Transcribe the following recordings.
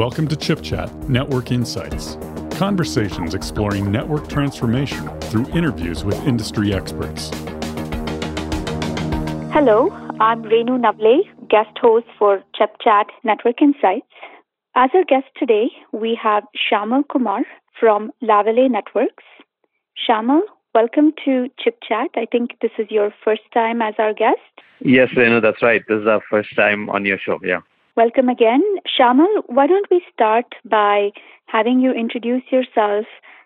Welcome to Chip Chat Network Insights. Conversations exploring network transformation through interviews with industry experts. Hello, I'm Renu Navle, guest host for Chip Chat Network Insights. As our guest today, we have Shyamal Kumar from Lavelle Networks. Shyamal, welcome to Chip Chat. I think this is your first time as our guest. Yes, Renu, that's right. This is our first time on your show. Yeah. Welcome again. Shyamal, why don't we start by having you introduce yourself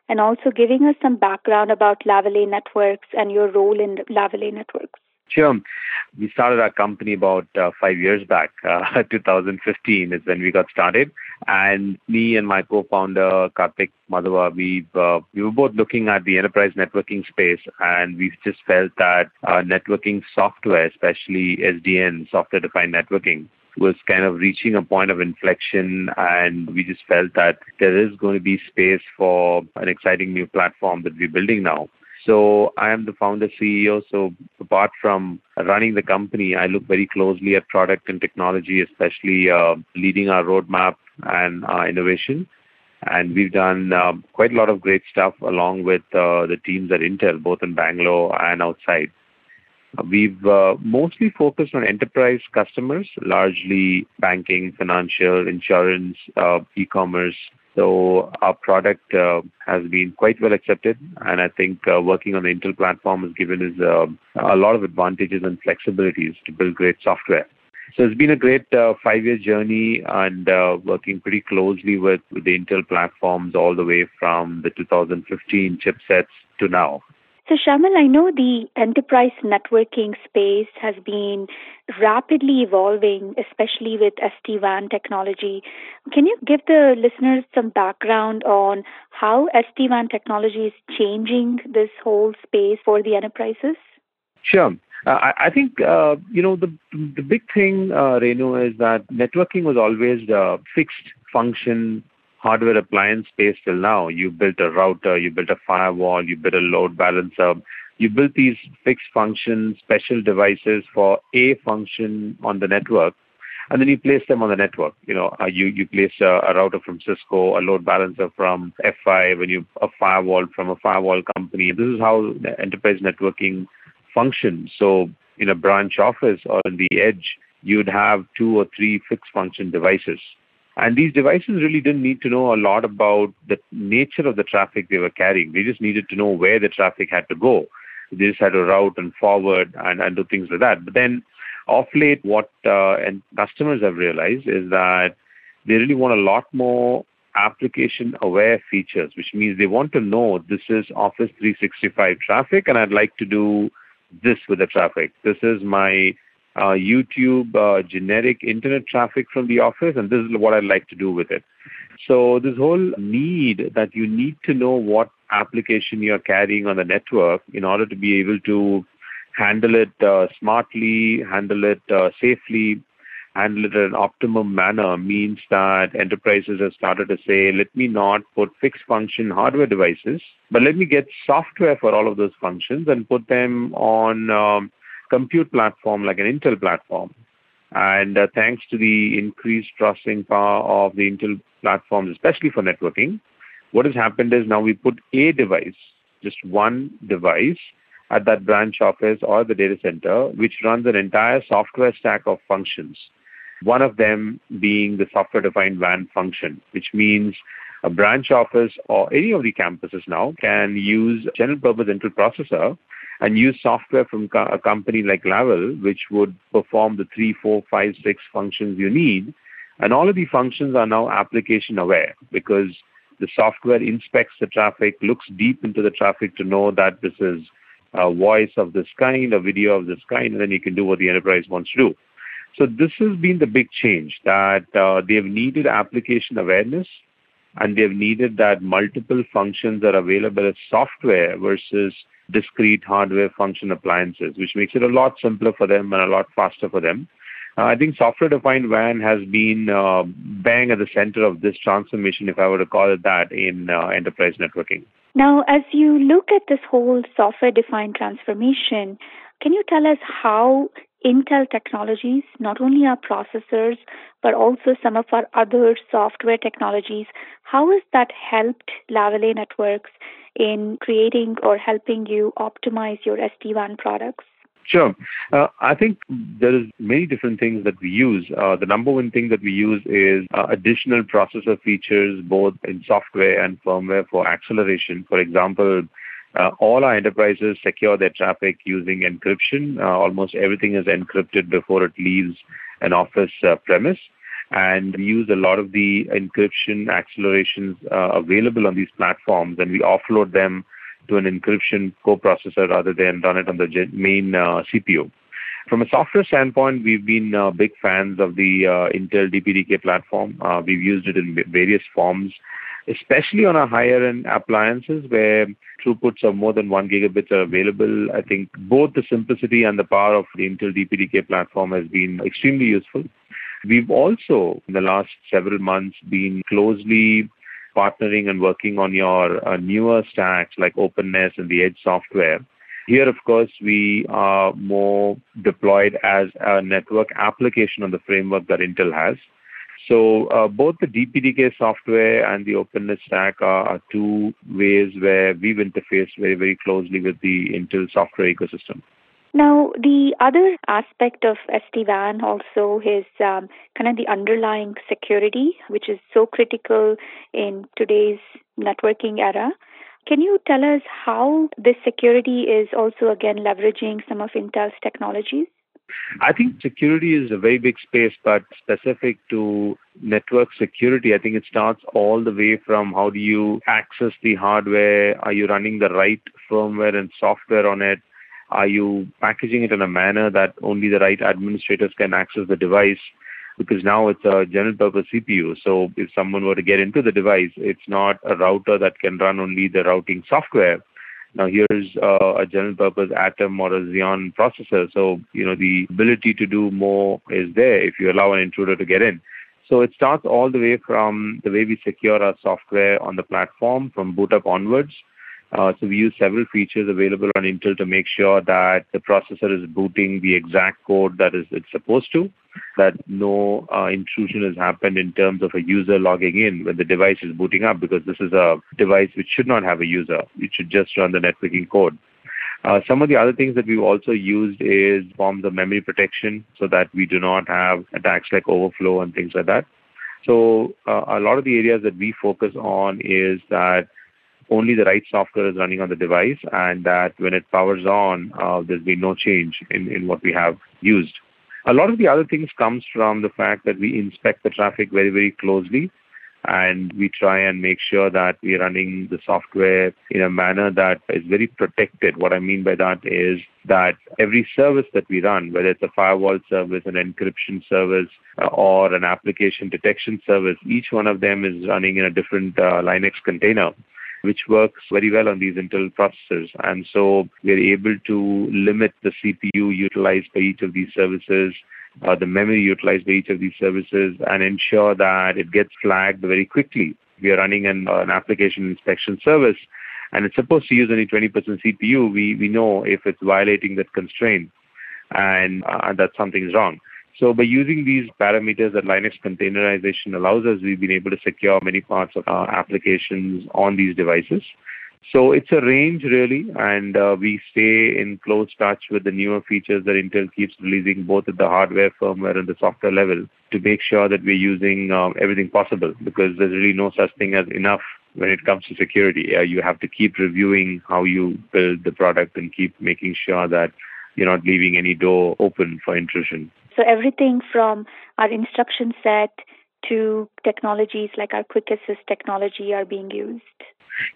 and also giving us some background about Lavelle Networks and your role in Lavelle Networks? Sure. We started our company about uh, five years back. Uh, 2015 is when we got started. And me and my co-founder, Karthik Madhava, we uh, we were both looking at the enterprise networking space, and we just felt that uh, networking software, especially SDN, software-defined networking, was kind of reaching a point of inflection and we just felt that there is going to be space for an exciting new platform that we're building now. So I am the founder CEO. So apart from running the company, I look very closely at product and technology, especially uh, leading our roadmap and uh, innovation. And we've done uh, quite a lot of great stuff along with uh, the teams at Intel, both in Bangalore and outside. We've uh, mostly focused on enterprise customers, largely banking, financial, insurance, uh, e-commerce. So our product uh, has been quite well accepted, and I think working on the Intel platform has given us a lot of advantages and flexibilities to build great software. So it's been a great five-year journey and working pretty closely with the Intel platforms all the way from the 2015 chipsets to now. So, Shyamal, I know the enterprise networking space has been rapidly evolving, especially with SD WAN technology. Can you give the listeners some background on how SD WAN technology is changing this whole space for the enterprises? Sure. Uh, I, think uh, you know the the big thing, uh, Renu, is that networking was always a fixed function hardware appliance space till now. You built a router, you built a firewall, you built a load balancer. You built these fixed function special devices for a function on the network, and then you place them on the network. You know, uh, you you place a, a, router from Cisco, a load balancer from F5, and you a firewall from a firewall company. This is how enterprise networking functions. So in a branch office or on the edge, you'd have two or three fixed function devices and these devices really didn't need to know a lot about the nature of the traffic they were carrying. They just needed to know where the traffic had to go. They just had to route and forward and, and do things like that. But then, off late, what uh, and customers have realized is that they really want a lot more application aware features, which means they want to know this is Office 365 traffic and I'd like to do this with the traffic. This is my YouTube uh, generic internet traffic from the office, and this is what I'd like to do with it. So this whole need that you need to know what application you're carrying on the network in order to be able to handle it uh, smartly, handle it uh, safely, handle it in an optimum manner means that enterprises have started to say, let me not put fixed function hardware devices, but let me get software for all of those functions and put them on um, compute platform like an Intel platform. And uh, thanks to the increased processing power of the Intel platforms, especially for networking, what has happened is now we put a device, just one device, at that branch office or the data center, which runs an entire software stack of functions. One of them being the software defined WAN function, which means a branch office or any of the campuses now can use general purpose Intel processor and use software from a company like Lavelle, which would perform the three, four, five, six functions you need. And all of the functions are now application aware because the software inspects the traffic, looks deep into the traffic to know that this is a voice of this kind, a video of this kind, and then you can do what the enterprise wants to do. So this has been the big change that uh, they've needed application awareness and they've needed that multiple functions are available as software versus discrete hardware function appliances, which makes it a lot simpler for them and a lot faster for them. Uh, I think software-defined WAN has been uh, bang at the center of this transformation, if I were to call it that, in uh, enterprise networking. Now, as you look at this whole software-defined transformation, can you tell us how Intel technologies, not only our processors, but also some of our other software technologies. How has that helped Lavelle Networks in creating or helping you optimize your SD-WAN products? Sure. Uh, I think there is many different things that we use. Uh, the number one thing that we use is uh, additional processor features, both in software and firmware for acceleration. For example, all our enterprises secure their traffic using encryption. Uh, almost everything is encrypted before it leaves an office uh, premise. And we use a lot of the encryption accelerations available on these platforms, and we offload them to an encryption coprocessor rather than run it on the main uh, CPU. From a software standpoint, we've been uh, big fans of the uh, Intel DPDK platform. Uh, we've used it in various forms, especially on our higher end appliances where throughputs of more than one gigabits are available. I think both the simplicity and the power of the Intel DPDK platform has been extremely useful. We've also, in the last several months, been closely partnering and working on your uh, newer stacks like OpenNESS and the Edge software. Here, of course, we are more deployed as a network application on the framework that Intel has. So uh, both the DPDK software and the OpenNESS stack are, are, two ways where we've interfaced very, very closely with the Intel software ecosystem. Now, the other aspect of SD-WAN also is um, kind of the underlying security, which is so critical in today's networking era. Can you tell us how this security is also again leveraging some of Intel's technologies? I think security is a very big space, but specific to network security, I think it starts all the way from how do you access the hardware? Are you running the right firmware and software on it? Are you packaging it in a manner that only the right administrators can access the device? Because now it's a general purpose CPU. So if someone were to get into the device, it's not a router that can run only the routing software. Now here's uh, a general purpose Atom or a Xeon processor. So, you know, the ability to do more is there if you allow an intruder to get in. So it starts all the way from the way we secure our software on the platform from boot up onwards uh, so we use several features available on Intel to make sure that the processor is booting the exact code that is it's supposed to, that no uh, intrusion has happened in terms of a user logging in when the device is booting up because this is a device which should not have a user. It should just run the networking code. Uh, some of the other things that we've also used is forms of memory protection so that we do not have attacks like overflow and things like that. So uh, a lot of the areas that we focus on is that only the right software is running on the device and that when it powers on, uh, there's been no change in, in what we have used. A lot of the other things comes from the fact that we inspect the traffic very, very closely and we try and make sure that we're running the software in a manner that is very protected. What I mean by that is that every service that we run, whether it's a firewall service, an encryption service, or an application detection service, each one of them is running in a different uh, Linux container which works very well on these Intel processors. And so we're able to limit the CPU utilized by each of these services, uh, the memory utilized by each of these services, and ensure that it gets flagged very quickly. We are running an, uh, an application inspection service, and it's supposed to use only 20% CPU. We, we know if it's violating that constraint and uh, that something's wrong. So by using these parameters that Linux containerization allows us, we've been able to secure many parts of our applications on these devices. So it's a range really, and uh, we stay in close touch with the newer features that Intel keeps releasing both at the hardware, firmware, and the software level to make sure that we're using um, everything possible because there's really no such thing as enough when it comes to security. Uh, you have to keep reviewing how you build the product and keep making sure that you're not leaving any door open for intrusion. So everything from our instruction set to technologies like our QuickAssist technology are being used.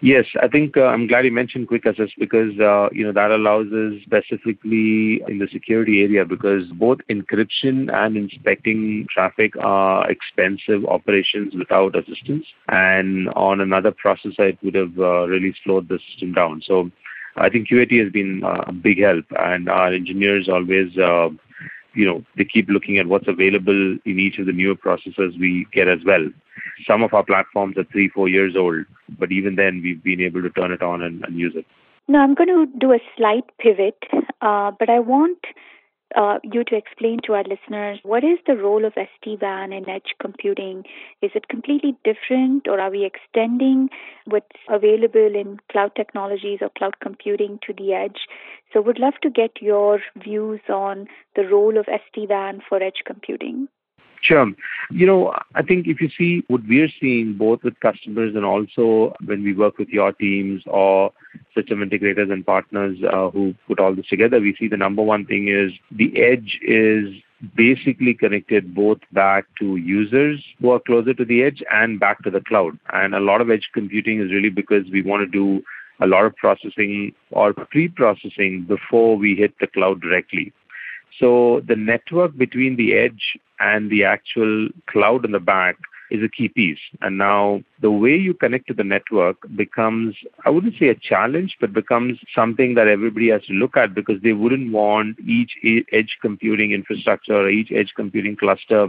Yes, I think uh, I'm glad you mentioned QuickAssist because uh, you know that allows us specifically in the security area because both encryption and inspecting traffic are expensive operations without assistance, and on another processor it would have uh, really slowed the system down. So I think QAT has been uh, a big help, and our engineers always uh, you know, they keep looking at what's available in each of the newer processors we get as well. Some of our platforms are three, four years old, but even then we've been able to turn it on and, and use it. Now I'm going to do a slight pivot, uh, but I want uh, you to explain to our listeners what is the role of SD-WAN in edge computing? Is it completely different or are we extending what's available in cloud technologies or cloud computing to the edge? So would love to get your views on the role of SD-WAN for edge computing. Sure. You know, I think if you see what we're seeing both with customers and also when we work with your teams or system integrators and partners uh, who put all this together, we see the number one thing is the edge is basically connected both back to users who are closer to the edge and back to the cloud. And a lot of edge computing is really because we want to do a lot of processing or pre-processing before we hit the cloud directly. So the network between the edge and the actual cloud in the back is a key piece. And now the way you connect to the network becomes, I wouldn't say a challenge, but becomes something that everybody has to look at because they wouldn't want each edge computing infrastructure or each edge computing cluster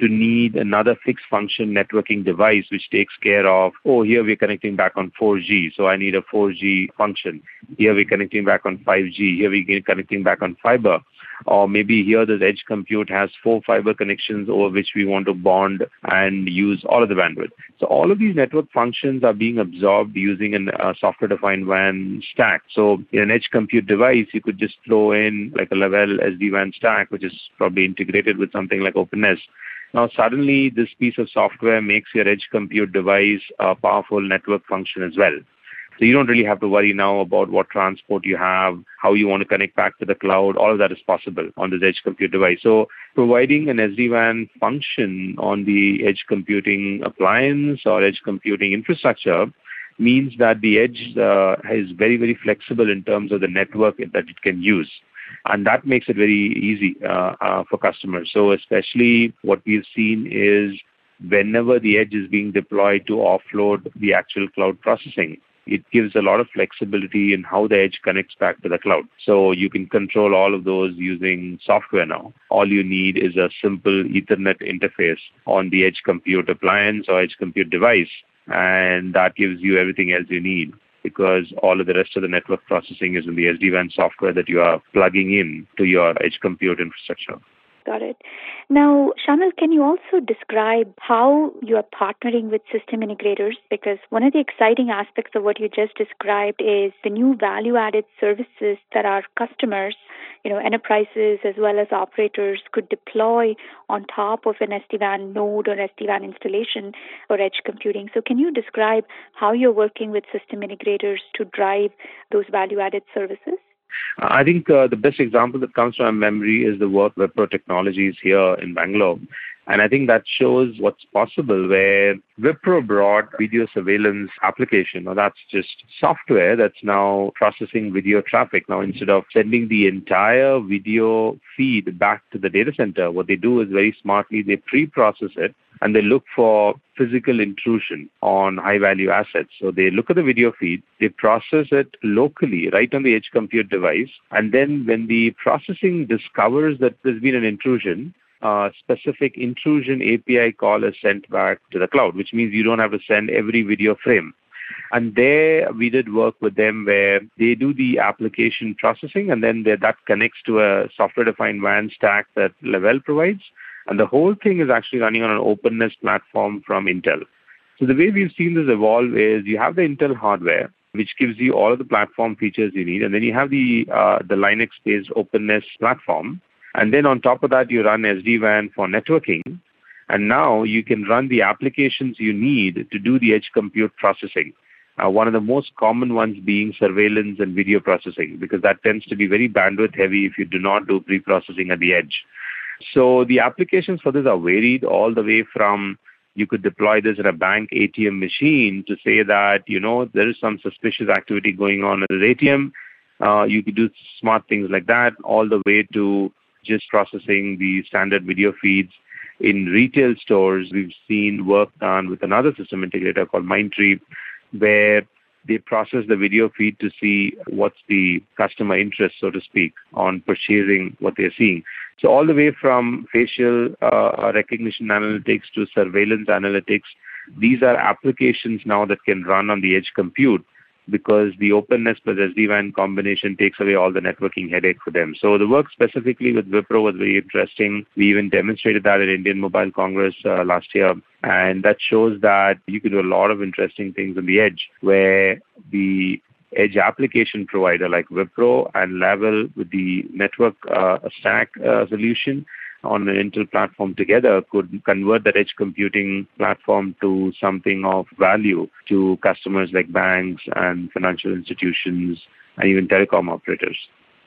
to need another fixed function networking device which takes care of, oh, here we're connecting back on 4G, so I need a 4G function. Here we're connecting back on 5G. Here we're connecting back on fiber or maybe here this edge compute has four fiber connections over which we want to bond and use all of the bandwidth. So all of these network functions are being absorbed using a software-defined WAN stack. So in an edge compute device, you could just throw in like a Lavelle SD-WAN stack, which is probably integrated with something like OpenNESS. Now, suddenly, this piece of software makes your edge compute device a powerful network function as well. So you don't really have to worry now about what transport you have, how you want to connect back to the cloud. All of that is possible on this edge compute device. So providing an SD-WAN function on the edge computing appliance or edge computing infrastructure means that the edge uh, is very, very flexible in terms of the network that it can use. And that makes it very easy uh, uh, for customers. So especially what we've seen is whenever the edge is being deployed to offload the actual cloud processing, it gives a lot of flexibility in how the edge connects back to the cloud. So you can control all of those using software now. All you need is a simple Ethernet interface on the edge compute appliance or edge compute device, and that gives you everything else you need because all of the rest of the network processing is in the SD-WAN software that you are plugging in to your edge compute infrastructure. Got it. Now, Shyamal, can you also describe how you are partnering with system integrators? Because one of the exciting aspects of what you just described is the new value added services that our customers, you know, enterprises as well as operators could deploy on top of an SD-WAN node or SD-WAN installation or edge computing. So, can you describe how you're working with system integrators to drive those value added services? I think uh, the best example that comes to my memory is the work Wipro Technologies here in Bangalore. And I think that shows what's possible where Wipro brought video surveillance application. Now that's just software that's now processing video traffic. Now instead of sending the entire video feed back to the data center, what they do is very smartly they pre-process it and they look for physical intrusion on high value assets. So they look at the video feed, they process it locally right on the edge compute device, and then when the processing discovers that there's been an intrusion, a specific intrusion API call is sent back to the cloud, which means you don't have to send every video frame. And there we did work with them where they do the application processing and then that connects to a software defined WAN stack that Lavelle provides. And the whole thing is actually running on an OpenNESS platform from Intel. So the way we've seen this evolve is you have the Intel hardware, which gives you all of the platform features you need, and then you have the uh, the Linux-based OpenNESS platform, and then on top of that you run SD-WAN for networking, and now you can run the applications you need to do the edge compute processing. Uh, one of the most common ones being surveillance and video processing, because that tends to be very bandwidth heavy if you do not do pre-processing at the edge. So the applications for this are varied all the way from you could deploy this in a bank ATM machine to say that, you know, there is some suspicious activity going on at the ATM. Uh, you could do smart things like that, all the way to just processing the standard video feeds. In retail stores, we've seen work done with another system integrator called Mindtree, where they process the video feed to see what's the customer interest, so to speak, on purchasing what they're seeing. So all the way from facial uh, recognition analytics to surveillance analytics, these are applications now that can run on the edge compute because the OpenNESS plus SD-WAN combination takes away all the networking headache for them. So the work specifically with Wipro was very interesting. We even demonstrated that at Indian Mobile Congress uh, last year. And that shows that you can do a lot of interesting things on the edge where the edge application provider like Wipro and Lavelle with the network uh, stack uh, solution on an Intel platform together could convert that edge computing platform to something of value to customers like banks and financial institutions and even telecom operators.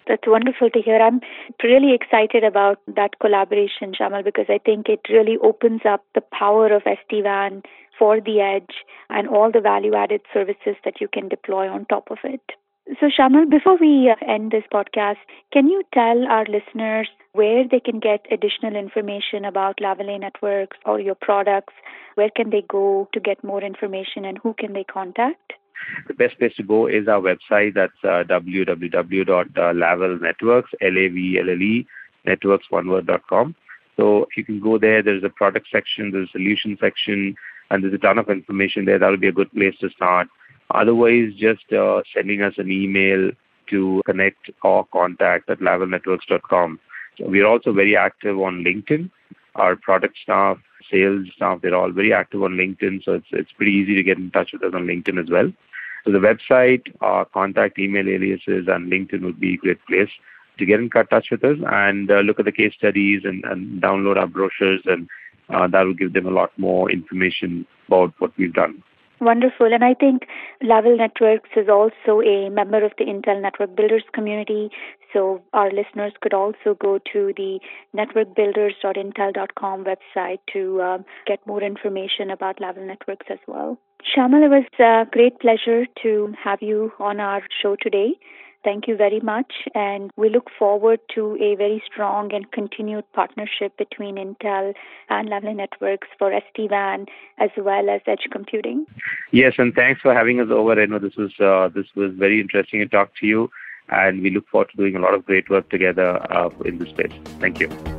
That's wonderful to hear. I'm really excited about that collaboration, Shyamal, because I think it really opens up the power of SD-WAN for the edge and all the value added services that you can deploy on top of it. So, Shyamal, before we uh, end this podcast, can you tell our listeners where they can get additional information about Lavelle Networks or your products? Where can they go to get more information and who can they contact? The best place to go is our website. That's uh, www.lavelle.networks, L-A-V-L-L-E, networks, one. So you can go there, there's a product section, there's a solution section, and there's a ton of information there. That'll be a good place to start. Otherwise, just uh, sending us an email to connect or contact at lavellnetworks.com. So we're also very active on LinkedIn. Our product staff, sales staff, they're all very active on LinkedIn, so it's it's pretty easy to get in touch with us on LinkedIn as well. So the website, our contact email aliases, and LinkedIn would be a great place to get in touch with us and uh, look at the case studies and, and download our brochures, and uh, that will give them a lot more information about what we've done. Wonderful. And I think Lavelle Networks is also a member of the Intel Network Builders community. So our listeners could also go to the networkbuilders.intel.com website to um, get more information about Lavelle Networks as well. Shyamal, it was a great pleasure to have you on our show today. Thank you very much. And we look forward to a very strong and continued partnership between Intel and Lavelle Networks for SD-WAN as well as edge computing. Yes, and thanks for having us over. I know this was uh, this was very interesting to talk to you, and we look forward to doing a lot of great work together uh, in this space. Thank you.